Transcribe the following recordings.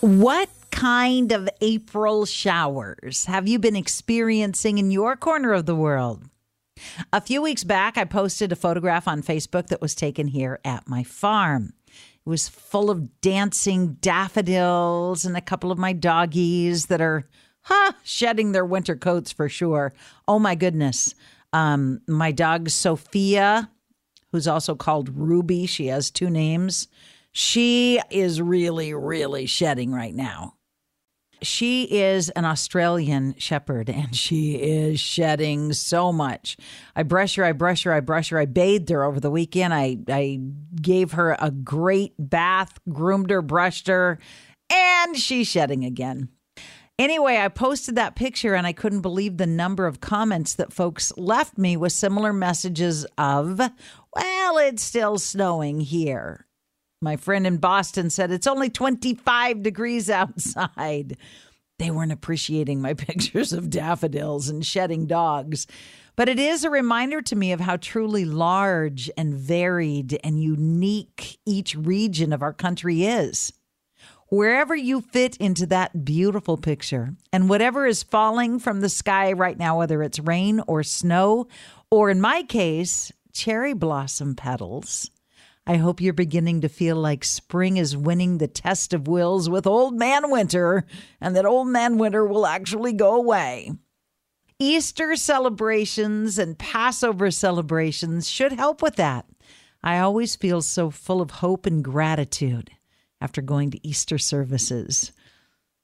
What kind of April showers have you been experiencing in your corner of the world? A few weeks back, I posted a photograph on Facebook that was taken here at my farm. It was full of dancing daffodils and a couple of my doggies that are huh, shedding their winter coats for sure. Oh my goodness. Um, my dog Sophia, who's also called Ruby, she has two names. She is really, really shedding right now. She is an Australian shepherd and she is shedding so much. I brush her, I brush her, I brush her. I bathed her over the weekend. I, I gave her a great bath, groomed her, brushed her, and she's shedding again. Anyway, I posted that picture and I couldn't believe the number of comments that folks left me with similar messages of, well, it's still snowing here. My friend in Boston said it's only 25 degrees outside. They weren't appreciating my pictures of daffodils and shedding dogs. But it is a reminder to me of how truly large and varied and unique each region of our country is. Wherever you fit into that beautiful picture, and whatever is falling from the sky right now, whether it's rain or snow, or in my case, cherry blossom petals, I hope you're beginning to feel like spring is winning the test of wills with Old Man Winter and that Old Man Winter will actually go away. Easter celebrations and Passover celebrations should help with that. I always feel so full of hope and gratitude after going to Easter services.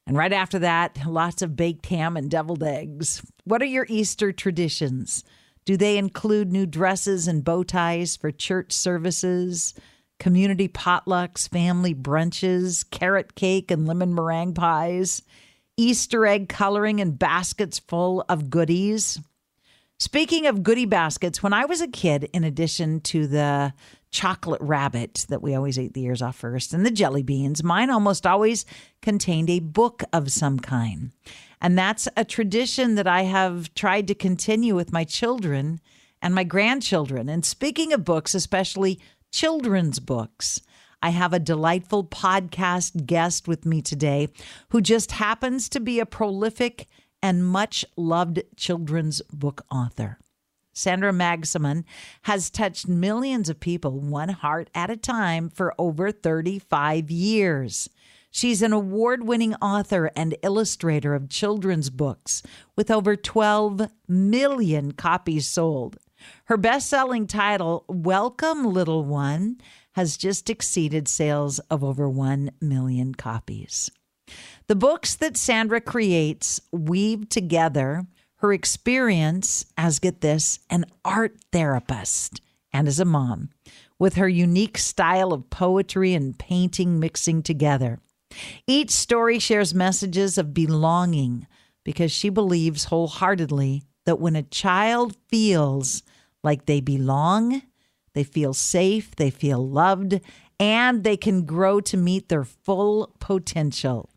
And right after that, lots of baked ham and deviled eggs. What are your Easter traditions? Do they include new dresses and bow ties for church services, community potlucks, family brunches, carrot cake and lemon meringue pies, Easter egg coloring and baskets full of goodies? Speaking of goodie baskets, when I was a kid, in addition to the chocolate rabbit that we always ate the ears off first and the jelly beans, mine almost always contained a book of some kind. And that's a tradition that I have tried to continue with my children and my grandchildren. And speaking of books, especially children's books, I have a delightful podcast guest with me today who just happens to be a prolific and much loved children's book author. Sandra Magsamen has touched millions of people one heart at a time for over 35 years. She's an award winning author and illustrator of children's books with over 12 million copies sold. Her best selling title, Welcome Little One, has just exceeded sales of over 1 million copies. The books that Sandra creates weave together her experience as, get this, an art therapist and as a mom, with her unique style of poetry and painting mixing together. Each story shares messages of belonging because she believes wholeheartedly that when a child feels like they belong, they feel safe, they feel loved, and they can grow to meet their full potential.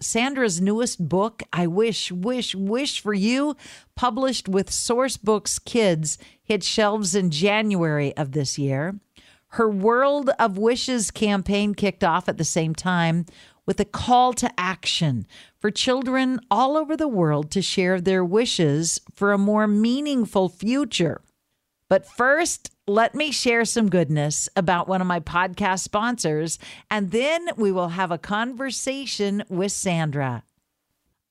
Sandra's newest book, I Wish, Wish, Wish for You, published with Sourcebooks Kids, hit shelves in January of this year. Her World of Wishes campaign kicked off at the same time with a call to action for children all over the world to share their wishes for a more meaningful future. But first, let me share some goodness about one of my podcast sponsors, and then we will have a conversation with Sandra.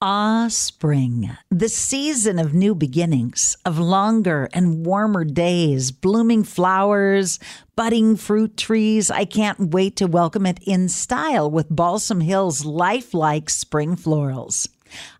Ah, spring, the season of new beginnings, of longer and warmer days, blooming flowers, budding fruit trees. I can't wait to welcome it in style with Balsam Hill's lifelike spring florals.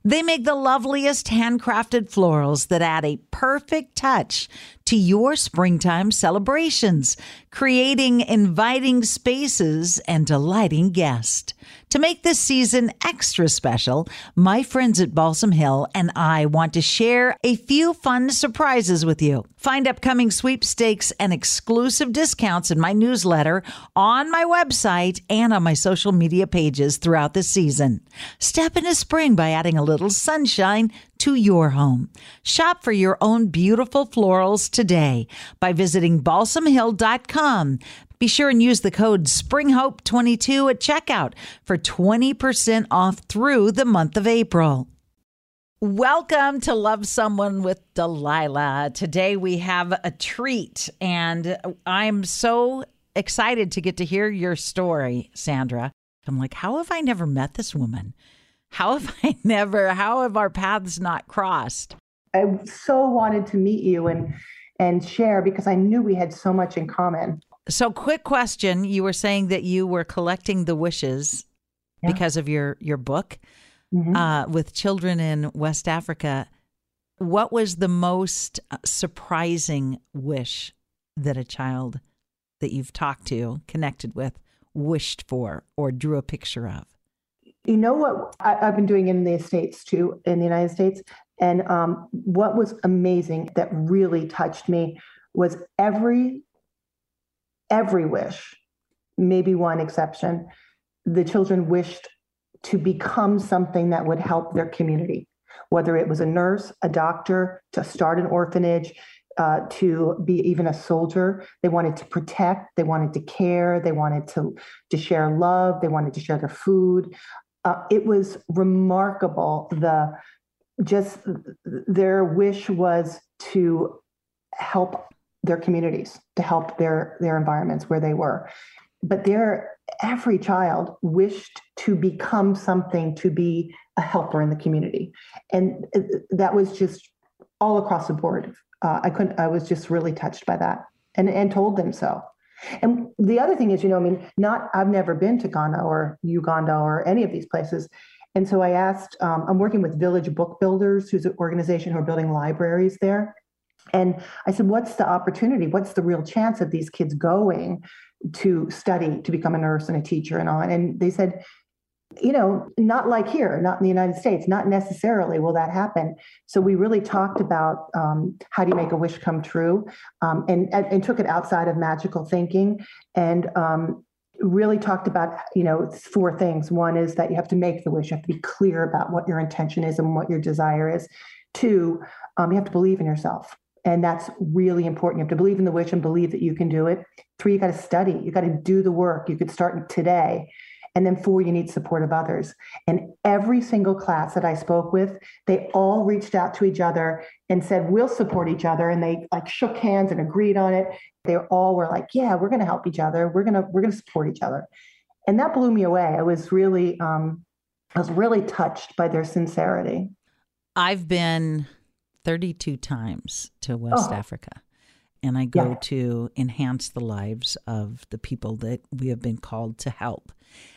They make the loveliest handcrafted florals that add a perfect touch to your springtime celebrations, creating inviting spaces and delighting guests. To make this season extra special, my friends at Balsam Hill and I want to share a few fun surprises with you. Find upcoming sweepstakes and exclusive discounts in my newsletter, on my website, and on my social media pages throughout the season. Step into spring by adding a little sunshine to your home. Shop for your own beautiful florals today by visiting balsamhill.com. Be sure and use the code SPRINGHOPE22 at checkout for 20% off through the month of April. Welcome to Love Someone with Delilah. Today we have a treat, and I'm so excited to get to hear your story, Sandra. I'm like, how have I never met this woman? How have I never, how have our paths not crossed? I so wanted to meet you and and share because I knew we had so much in common. So quick question, you were saying that you were collecting the wishes yeah. because of your your book mm-hmm. uh, with children in West Africa. What was the most uh, surprising wish that a child that you've talked to, connected with, wished for or drew a picture of? You know what I, have been doing in the States too, in the United States? And um, what was amazing that really touched me was every, every wish, maybe one exception, the children wished to become something that would help their community, whether it was a nurse, a doctor, to start an orphanage, uh, to be even a soldier. They wanted to protect, they wanted to care, they wanted to, to share love, they wanted to share their food. Uh, it was remarkable. The just their wish was to help their communities, to help their their environments where they were. But their every child wished to become something to be a helper in the community, and that was just all across the board uh, I couldn't. I was just really touched by that, and and told them so. And the other thing is, you know, I mean, not I've never been to Ghana or Uganda or any of these places, and so I asked. Um, I'm working with Village Book Builders, who's an organization who are building libraries there. And I said, what's the opportunity? What's the real chance of these kids going to study to become a nurse and a teacher and on? And they said, you know, not like here, not in the United States, not necessarily will that happen. So we really talked about um, how do you make a wish come true, um, and, and, and took it outside of magical thinking, and um, really talked about you know four things. One is that you have to make the wish, you have to be clear about what your intention is and what your desire is. Two, um, you have to believe in yourself. And that's really important. You have to believe in the wish and believe that you can do it. Three, you got to study. You got to do the work. You could start today and then four, you need support of others. And every single class that I spoke with, they all reached out to each other and said, we'll support each other. And they like shook hands and agreed on it. They all were like, yeah, we're going to help each other. We're going to, we're going to support each other. And that blew me away. I was really, um, I was really touched by their sincerity. I've been 32 times to West oh. Africa and I go yeah. to enhance the lives of the people that we have been called to help.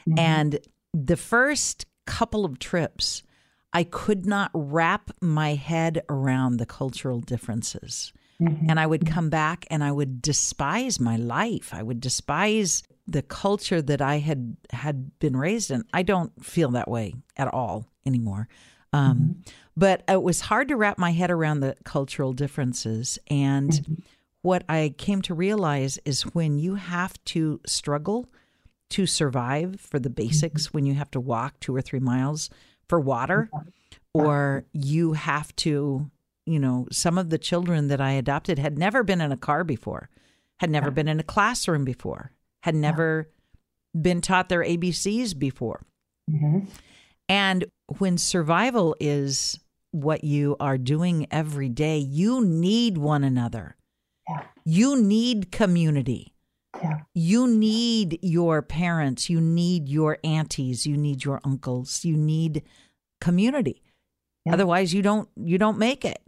Mm-hmm. And the first couple of trips, I could not wrap my head around the cultural differences. Mm-hmm. And I would come back and I would despise my life. I would despise the culture that I had had been raised in. I don't feel that way at all anymore. Um, mm-hmm. But it was hard to wrap my head around the cultural differences. And mm-hmm what I came to realize is when you have to struggle to survive for the basics, mm-hmm. when you have to walk two or three miles for water, or you have to, you know, some of the children that I adopted had never been in a car before, had never been in a classroom before, had never been taught their ABCs before. Mm-hmm. And when survival is what you are doing every day, you need one another. Yeah. You need community. Yeah. You need your parents, you need your aunties, you need your uncles, you need community. Yeah. Otherwise you don't you don't make it.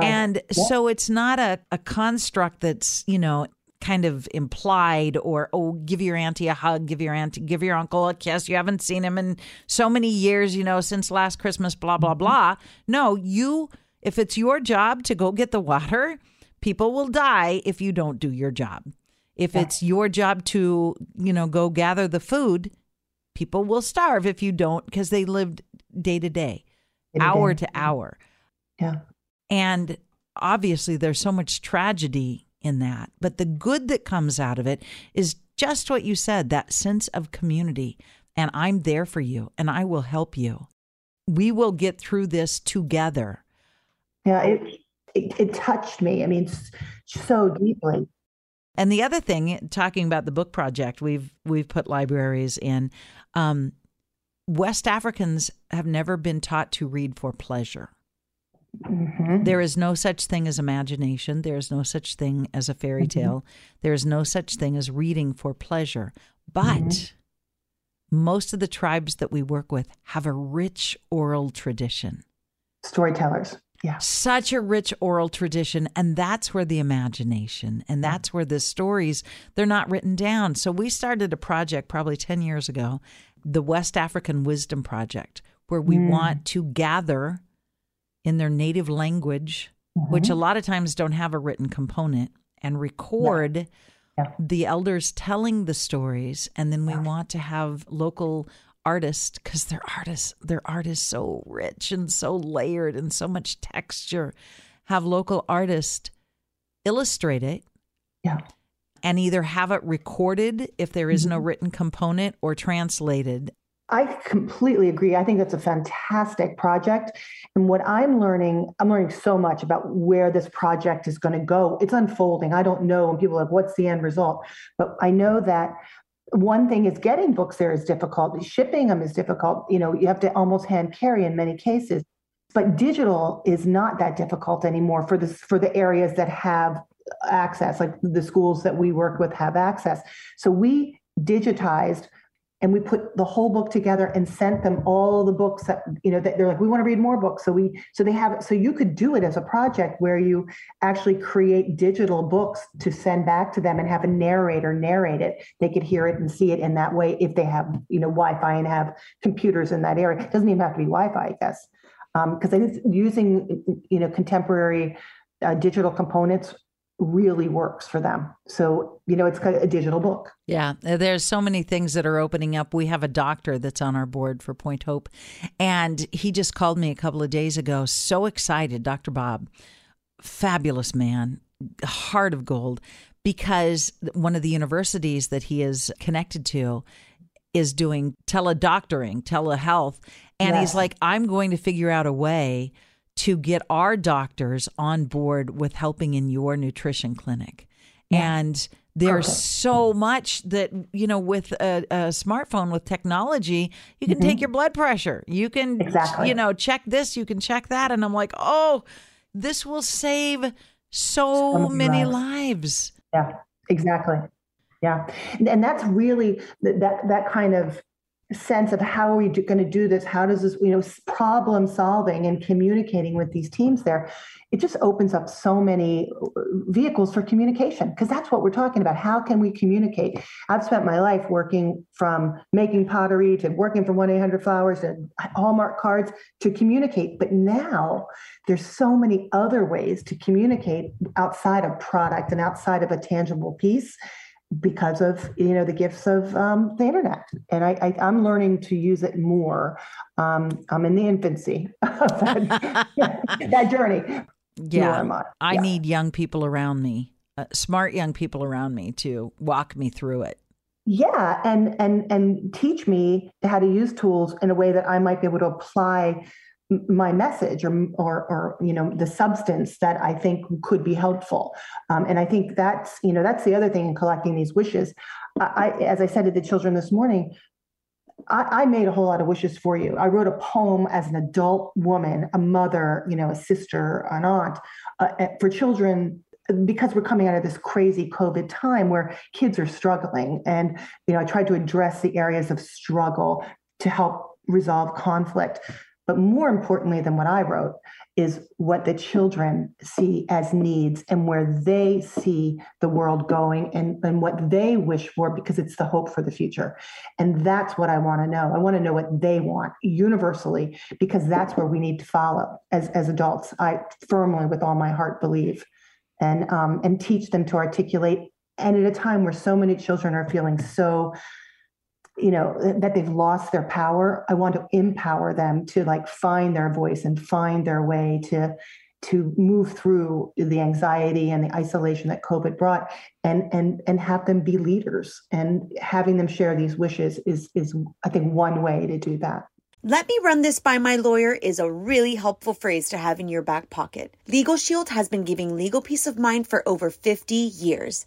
And so it's not a, a construct that's, you know, kind of implied or oh give your auntie a hug give your auntie give your uncle a kiss you haven't seen him in so many years you know since last christmas blah blah mm-hmm. blah no you if it's your job to go get the water people will die if you don't do your job. If it's your job to, you know, go gather the food, people will starve if you don't because they lived day to day, hour to hour. Yeah. And obviously there's so much tragedy in that, but the good that comes out of it is just what you said, that sense of community and I'm there for you and I will help you. we will get through this together. Yeah, it, it, it touched me. I mean, so deeply. And the other thing, talking about the book project, we've we've put libraries in. Um, West Africans have never been taught to read for pleasure. Mm-hmm. There is no such thing as imagination. There is no such thing as a fairy mm-hmm. tale. There is no such thing as reading for pleasure. But mm-hmm. most of the tribes that we work with have a rich oral tradition. Storytellers. Yeah. Such a rich oral tradition. And that's where the imagination and that's where the stories, they're not written down. So we started a project probably 10 years ago, the West African Wisdom Project, where we mm. want to gather in their native language, mm-hmm. which a lot of times don't have a written component, and record. Yeah. Yeah. The elders telling the stories, and then we yeah. want to have local artists because their artists their art is so rich and so layered and so much texture have local artists illustrate it yeah and either have it recorded if there is mm-hmm. no written component or translated I completely agree. I think that's a fantastic project. And what I'm learning, I'm learning so much about where this project is going to go. It's unfolding. I don't know. And people are like, what's the end result? But I know that one thing is getting books there is difficult shipping them is difficult you know you have to almost hand carry in many cases but digital is not that difficult anymore for the for the areas that have access like the schools that we work with have access so we digitized and we put the whole book together and sent them all the books that you know that they're like we want to read more books. So we so they have so you could do it as a project where you actually create digital books to send back to them and have a narrator narrate it. They could hear it and see it in that way if they have you know wi-fi and have computers in that area. It doesn't even have to be wi-fi i guess. Because um, using you know contemporary uh, digital components really works for them. So, you know, it's a digital book. Yeah, uh, there's so many things that are opening up. We have a doctor that's on our board for Point Hope, and he just called me a couple of days ago, so excited, Dr. Bob. Fabulous man, heart of gold, because one of the universities that he is connected to is doing teledoctoring, telehealth. And yes. he's like, I'm going to figure out a way to get our doctors on board with helping in your nutrition clinic. Yeah. And there's okay. so much that, you know, with a, a smartphone, with technology, you can mm-hmm. take your blood pressure. You can, exactly. you know, check this, you can check that. And I'm like, oh, this will save so many lives. Yeah, exactly. Yeah. And that's really that, that kind of sense of how are we going to do this? How does this you know problem solving and communicating with these teams there? It just opens up so many uh, vehicles for communication because that's what we're talking about. How can we communicate? I've spent my life working from making pottery to working from 1-800 flowers and hallmark cards to communicate but now there's so many other ways to communicate outside of product and outside of a tangible piece because of you know the gifts of um, the internet. And I, I am learning to use it more um, i'm in the infancy of that, that journey. Yeah. i yeah. need young people around me uh, smart young people around me to walk me through it. Yeah and and and teach me how to use tools in a way that i might be able to apply my message or, or, or you know the substance that i think could be helpful. Um, and i think that's you know that's the other thing in collecting these wishes. I, as i said to the children this morning I, I made a whole lot of wishes for you. I wrote a poem as an adult woman a mother you know a sister an aunt uh, uh for children because we're coming out of this crazy covid time where kids are struggling. And you know i tried to address the areas of struggle to help resolve conflict but more importantly than what I wrote is what the children see as needs and where they see the world going and, and what they wish for because it's the hope for the future. And that's what I want to know. I want to know what they want universally because that's where we need to follow as, as adults. I firmly, with all my heart, believe and um, and teach them to articulate. And at a time where so many children are feeling so you know that they've lost their power i want to empower them to like find their voice and find their way to to move through the anxiety and the isolation that covid brought and and and have them be leaders and having them share these wishes is is i think one way to do that Let me run this by my lawyer is a really helpful phrase to have in your back pocket. Legal Shield has been giving legal peace of mind for over 50 years.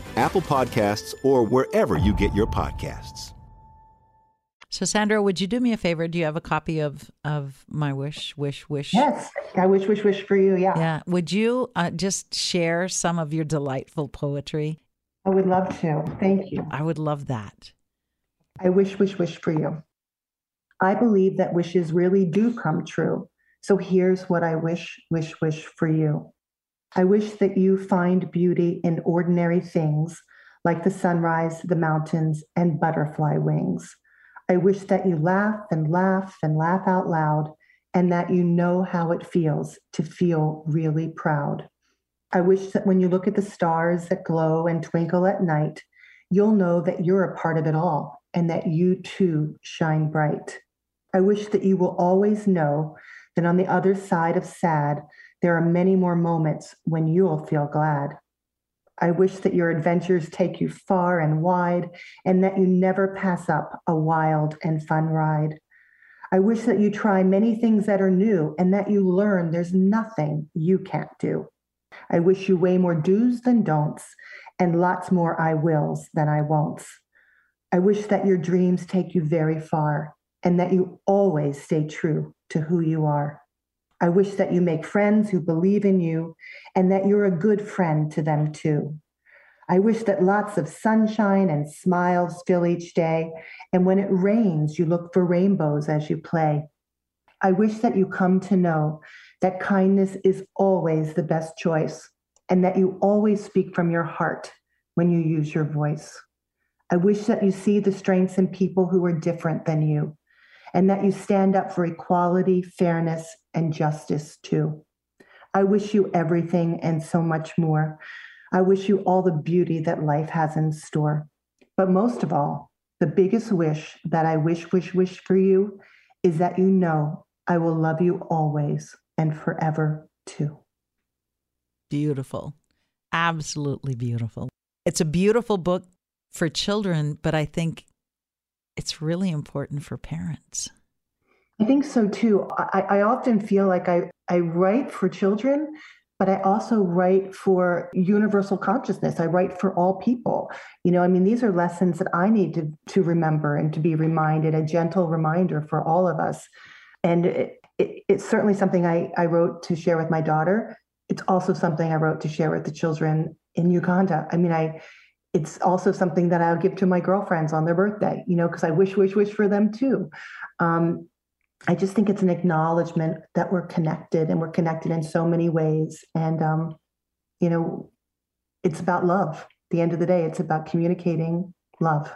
Apple Podcasts, or wherever you get your podcasts. So, Sandra, would you do me a favor? Do you have a copy of of my wish, wish, wish? Yes, I wish, wish, wish for you. Yeah. Yeah. Would you uh, just share some of your delightful poetry? I would love to. Thank you. I would love that. I wish, wish, wish for you. I believe that wishes really do come true. So here's what I wish, wish, wish for you. I wish that you find beauty in ordinary things like the sunrise, the mountains, and butterfly wings. I wish that you laugh and laugh and laugh out loud and that you know how it feels to feel really proud. I wish that when you look at the stars that glow and twinkle at night, you'll know that you're a part of it all and that you too shine bright. I wish that you will always know that on the other side of sad, there are many more moments when you'll feel glad. I wish that your adventures take you far and wide and that you never pass up a wild and fun ride. I wish that you try many things that are new and that you learn there's nothing you can't do. I wish you way more do's than don'ts and lots more I wills than I won'ts. I wish that your dreams take you very far and that you always stay true to who you are. I wish that you make friends who believe in you and that you're a good friend to them too. I wish that lots of sunshine and smiles fill each day. And when it rains, you look for rainbows as you play. I wish that you come to know that kindness is always the best choice and that you always speak from your heart when you use your voice. I wish that you see the strengths in people who are different than you and that you stand up for equality, fairness, and justice too. I wish you everything and so much more. I wish you all the beauty that life has in store. But most of all, the biggest wish that I wish, wish, wish for you is that you know I will love you always and forever too. Beautiful. Absolutely beautiful. It's a beautiful book for children, but I think it's really important for parents. I think so too. I, I often feel like I, I write for children, but I also write for universal consciousness. I write for all people. You know, I mean, these are lessons that I need to, to remember and to be reminded, a gentle reminder for all of us. And it, it, it's certainly something I, I wrote to share with my daughter. It's also something I wrote to share with the children in Uganda. I mean, I it's also something that I'll give to my girlfriends on their birthday, you know, because I wish, wish, wish for them too. Um, I just think it's an acknowledgement that we're connected and we're connected in so many ways. And, um, you know, it's about love. At the end of the day, it's about communicating love.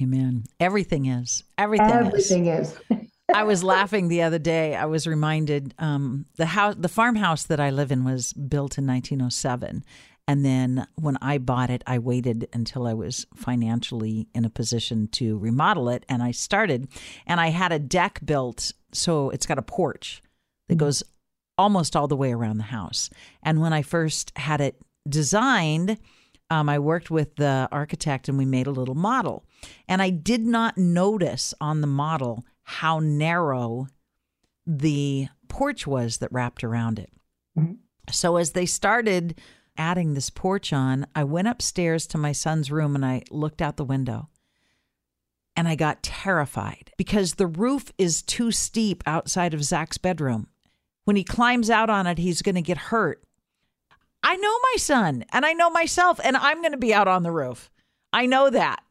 Amen. Everything is. Everything, Everything is. is. I was laughing the other day. I was reminded um, the house, the farmhouse that I live in was built in 1907, and then when I bought it, I waited until I was financially in a position to remodel it. And I started, and I had a deck built. So it's got a porch that goes almost all the way around the house. And when I first had it designed, um, I worked with the architect and we made a little model. And I did not notice on the model how narrow the porch was that wrapped around it. So as they started adding this porch on, I went upstairs to my son's room and I looked out the window. And I got terrified because the roof is too steep outside of Zach's bedroom. When he climbs out on it, he's going to get hurt. I know my son and I know myself, and I'm going to be out on the roof. I know that.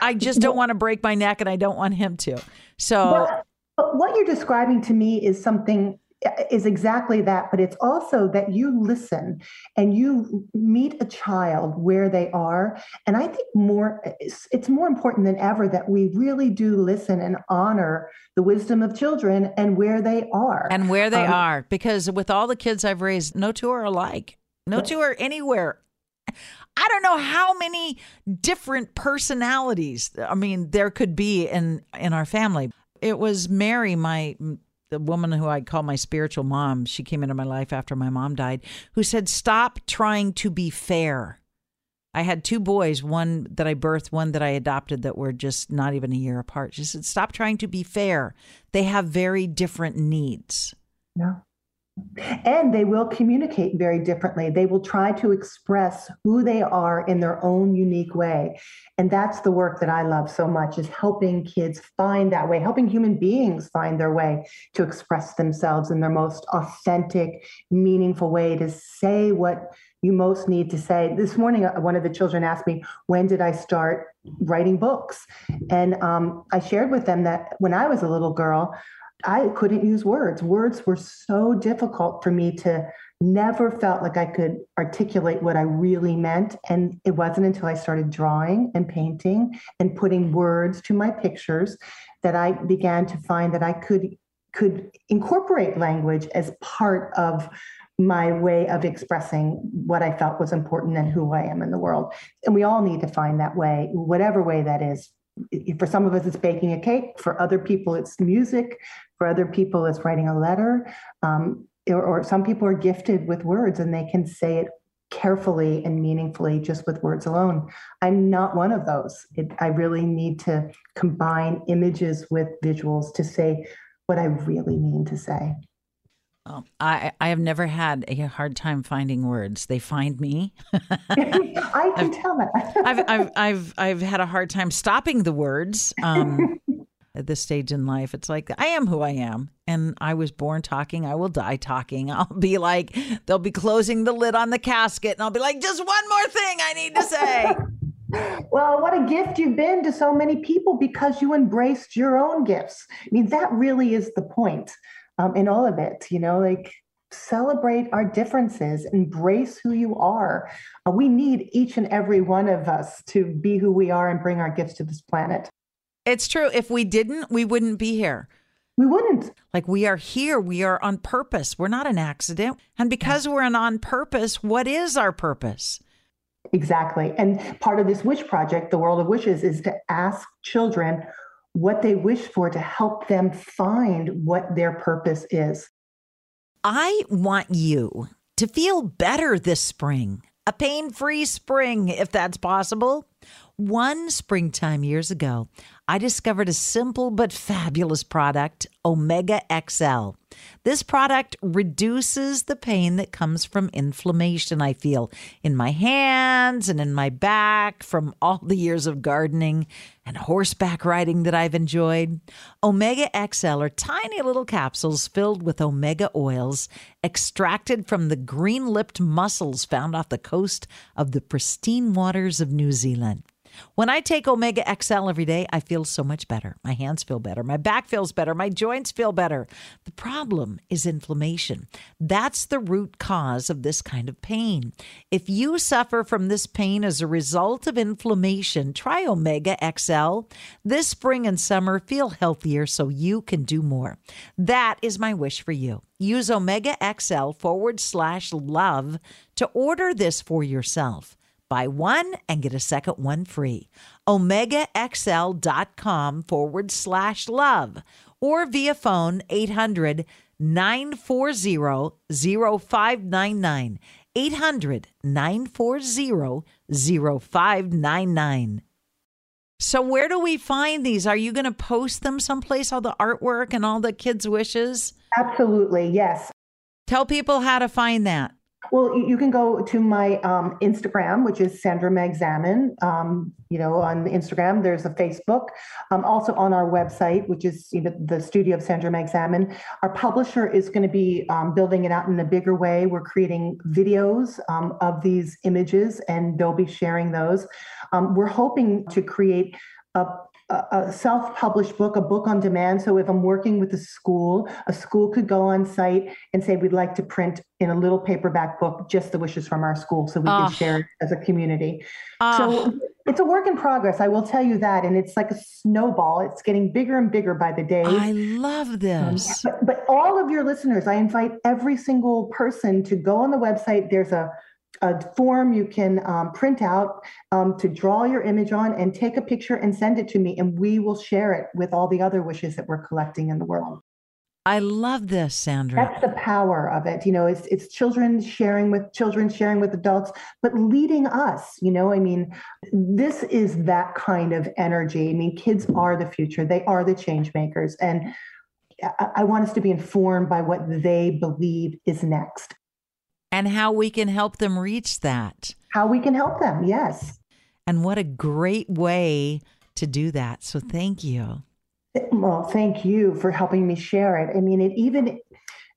I just don't want to break my neck and I don't want him to. So, what you're describing to me is something is exactly that, but it's also that you listen and you meet a child where they are. And I think more it's, it's more important than ever that we really do listen and honor the wisdom of children and where they are. and where they Um, are, because with all the kids I've raised, no two are alike. No two are anywhere. I don't know how many different personalities. I mean, there could be in in our family. It was Mary, my the woman who I call my spiritual mom. She came into my life after my mom died, who said, "Stop trying to be fair." I had two boys, one that I birthed, one that I adopted that were just not even a year apart. She said, Stop trying to be fair. They have very different needs. Yeah. And they will communicate very differently. They will try to express who they are in their own unique way. And that's the work that I love so much is helping kids find that way, helping human beings find their way to express themselves in their most authentic, meaningful way to say what you most need to say. This morning, uh, one of the children asked me, When did I start writing books? And um, I shared with them that when I was a little girl, I couldn't use words. Words were so difficult for me to never felt like I could articulate what I really meant. And it wasn't until I started drawing and painting and putting words to my pictures that I began to find that I could could incorporate language as part of my way of expressing what I felt was important and who I am in the world. And we all need to find that way, whatever way that is. For some of us, it's baking a cake. For other people, it's music. For other people, it's writing a letter. Um, or, or some people are gifted with words and they can say it carefully and meaningfully just with words alone. I'm not one of those. It, I really need to combine images with visuals to say what I really mean to say. Oh, I, I have never had a hard time finding words. They find me. I can tell that. I've, I've, I've, I've had a hard time stopping the words. Um, at this stage in life, it's like I am who I am, and I was born talking. I will die talking. I'll be like, they'll be closing the lid on the casket, and I'll be like, just one more thing I need to say. Well, what a gift you've been to so many people because you embraced your own gifts. I mean, that really is the point um, in all of it. You know, like celebrate our differences, embrace who you are. Uh, we need each and every one of us to be who we are and bring our gifts to this planet. It's true. If we didn't, we wouldn't be here. We wouldn't. Like we are here, we are on purpose. We're not an accident. And because we're an on purpose, what is our purpose? Exactly. And part of this wish project, the World of Wishes, is to ask children what they wish for to help them find what their purpose is. I want you to feel better this spring, a pain free spring, if that's possible. One springtime years ago, I discovered a simple but fabulous product, Omega XL. This product reduces the pain that comes from inflammation I feel in my hands and in my back from all the years of gardening and horseback riding that I've enjoyed. Omega XL are tiny little capsules filled with omega oils extracted from the green lipped mussels found off the coast of the pristine waters of New Zealand. When I take Omega XL every day, I feel so much better. My hands feel better. My back feels better. My joints feel better. The problem is inflammation. That's the root cause of this kind of pain. If you suffer from this pain as a result of inflammation, try Omega XL. This spring and summer, feel healthier so you can do more. That is my wish for you. Use Omega XL forward slash love to order this for yourself. Buy one and get a second one free. OmegaXL.com forward slash love or via phone 800 940 0599. 800 940 0599. So, where do we find these? Are you going to post them someplace, all the artwork and all the kids' wishes? Absolutely, yes. Tell people how to find that. Well, you can go to my um, Instagram, which is Sandra Magsamen. Um, you know, on Instagram, there's a Facebook. Um, also on our website, which is you know, the studio of Sandra Magsamen. Our publisher is going to be um, building it out in a bigger way. We're creating videos um, of these images, and they'll be sharing those. Um, we're hoping to create a a self-published book, a book on demand. So if I'm working with a school, a school could go on site and say we'd like to print in a little paperback book just the wishes from our school, so we can share it as a community. So it's a work in progress. I will tell you that, and it's like a snowball. It's getting bigger and bigger by the day. I love this. But, but all of your listeners, I invite every single person to go on the website. There's a a form you can um, print out um, to draw your image on and take a picture and send it to me, and we will share it with all the other wishes that we're collecting in the world. I love this, Sandra. That's the power of it. You know, it's it's children sharing with children, sharing with adults, but leading us. You know, I mean, this is that kind of energy. I mean, kids are the future. They are the change makers, and I, I want us to be informed by what they believe is next and how we can help them reach that. How we can help them, yes. And what a great way to do that. So thank you. Well, thank you for helping me share it. I mean, it even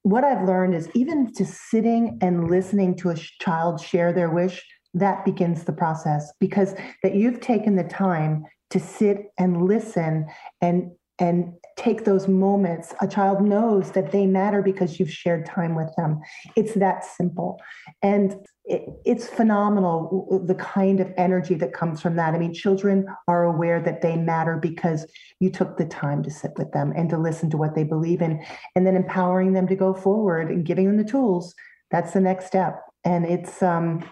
what I've learned is even to sitting and listening to a child share their wish, that begins the process because that you've taken the time to sit and listen and and take those moments. A child knows that they matter because you've shared time with them. It's that simple. And it, it's phenomenal the kind of energy that comes from that. I mean, children are aware that they matter because you took the time to sit with them and to listen to what they believe in, and then empowering them to go forward and giving them the tools. That's the next step. And it's, um,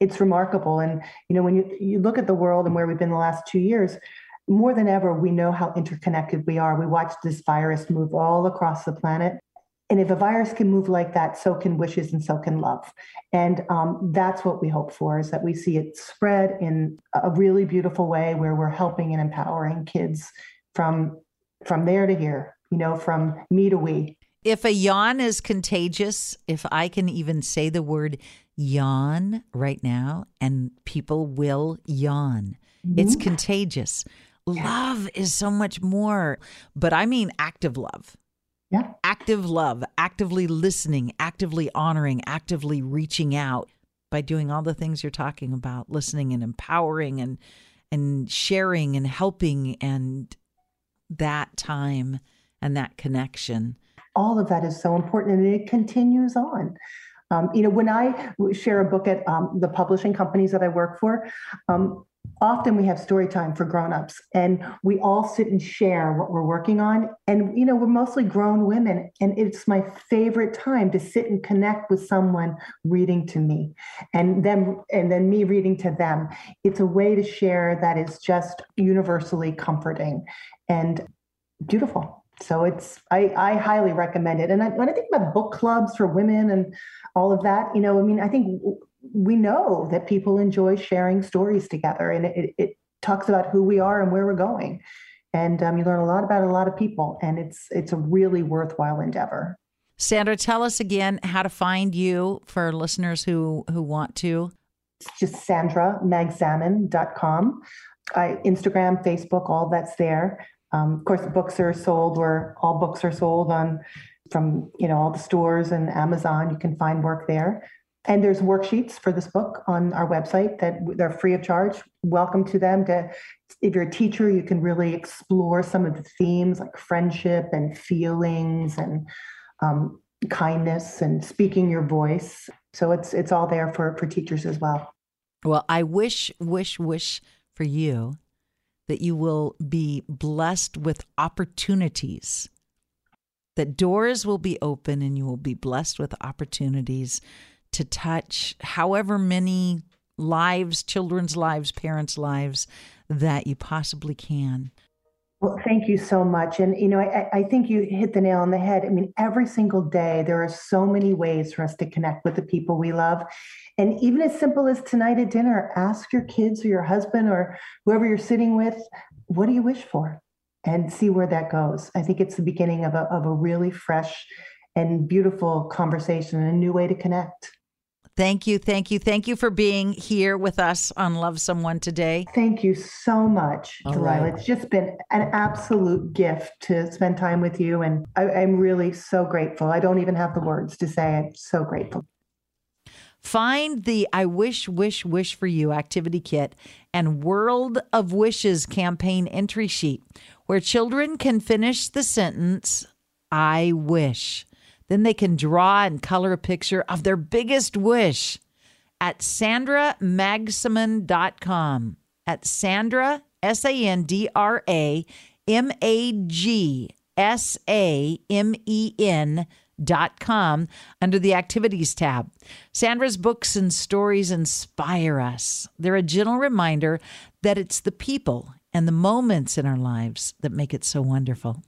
it's remarkable. And, you know, when you, you look at the world and where we've been the last two years, more than ever, we know how interconnected we are. We watch this virus move all across the planet. And if a virus can move like that, so can wishes and so can love. And um, that's what we hope for is that we see it spread in a really beautiful way where we're helping and empowering kids from from there to here, you know, from me to we. If a yawn is contagious, if I can even say the word yawn right now, and people will yawn, mm-hmm. it's contagious. Love is so much more, but I mean active love. Yeah. Active love, actively listening, actively honoring, actively reaching out by doing all the things you're talking about, listening and empowering and and sharing and helping and that time and that connection. All of that is so important and it continues on. Um, you know, when I share a book at um, the publishing companies that I work for, um, often we have story time for grown-ups and we all sit and share what we're working on. And you know we're mostly grown women and it's my favorite time to sit and connect with someone reading to me and them and then me reading to them. It's a way to share that is just universally comforting and beautiful. So it's I, I highly recommend it. And I, when i think about book clubs for women and all of that you know i mean i think we know that people enjoy sharing stories together and it, it talks about who we are and where we're going. And um, you learn a lot about a lot of people and it's it's a really worthwhile endeavor. Sandra tell us again how to find you for listeners who who want to. It's just sandramagsamen.com I, instagram facebook all that's there. Um, of course books are sold where all books are sold on from you know all the stores and amazon. You can find work there and there's worksheets for this book on our website that they're free of charge. Welcome to them. To if you're a teacher, you can really explore some of the themes like friendship and feelings and um, kindness and speaking your voice. So it's it's all there for for teachers as well. Well, I wish, wish, wish for you that you will be blessed with opportunities. That doors will be open and you will be blessed with opportunities to touch however many lives, children's lives, parents' lives that you possibly can. Well, thank you so much. And, you know, I, I, think you hit the nail on the head. I mean, every single day, there are so many ways for us to connect with the people we love. And even as simple as tonight at dinner, ask your kids or your husband or whoever you're sitting with, what do you wish for? And see where that goes. I think it's the beginning of a, of a really fresh and beautiful conversation and a new way to connect. Thank you, thank you, thank you for being here with us on Love Someone today. Thank you so much, All Delilah. Right. It's just been an absolute gift to spend time with you, and I, I'm really so grateful. I don't even have the words to say I'm so grateful. Find the I Wish, Wish, Wish for You activity kit and World of Wishes campaign entry sheet, where children can finish the sentence, I wish. Then they can draw and color a picture of their biggest wish at sandramagsamen.com. At Sandra, S A N D R A M A G S A M E N dot com under the activities tab. Sandra's books and stories inspire us. They're a gentle reminder that it's the people and the moments in our lives that make it so wonderful.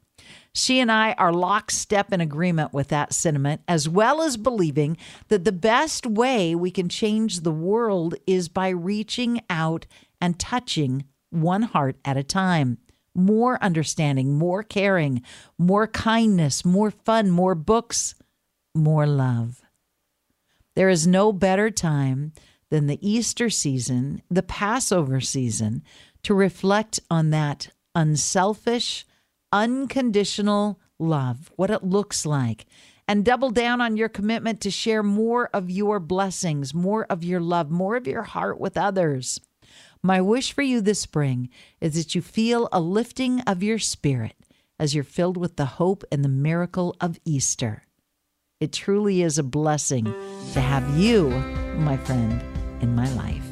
She and I are lockstep in agreement with that sentiment, as well as believing that the best way we can change the world is by reaching out and touching one heart at a time. More understanding, more caring, more kindness, more fun, more books, more love. There is no better time than the Easter season, the Passover season, to reflect on that unselfish, unconditional love, what it looks like, and double down on your commitment to share more of your blessings, more of your love, more of your heart with others. My wish for you this spring is that you feel a lifting of your spirit as you're filled with the hope and the miracle of Easter. It truly is a blessing to have you, my friend, in my life.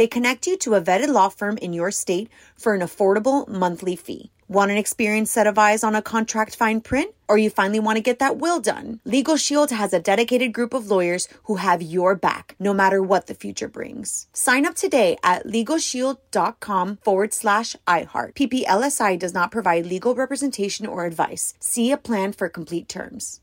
They connect you to a vetted law firm in your state for an affordable monthly fee. Want an experienced set of eyes on a contract fine print? Or you finally want to get that will done? Legal Shield has a dedicated group of lawyers who have your back, no matter what the future brings. Sign up today at LegalShield.com forward slash iHeart. PPLSI does not provide legal representation or advice. See a plan for complete terms.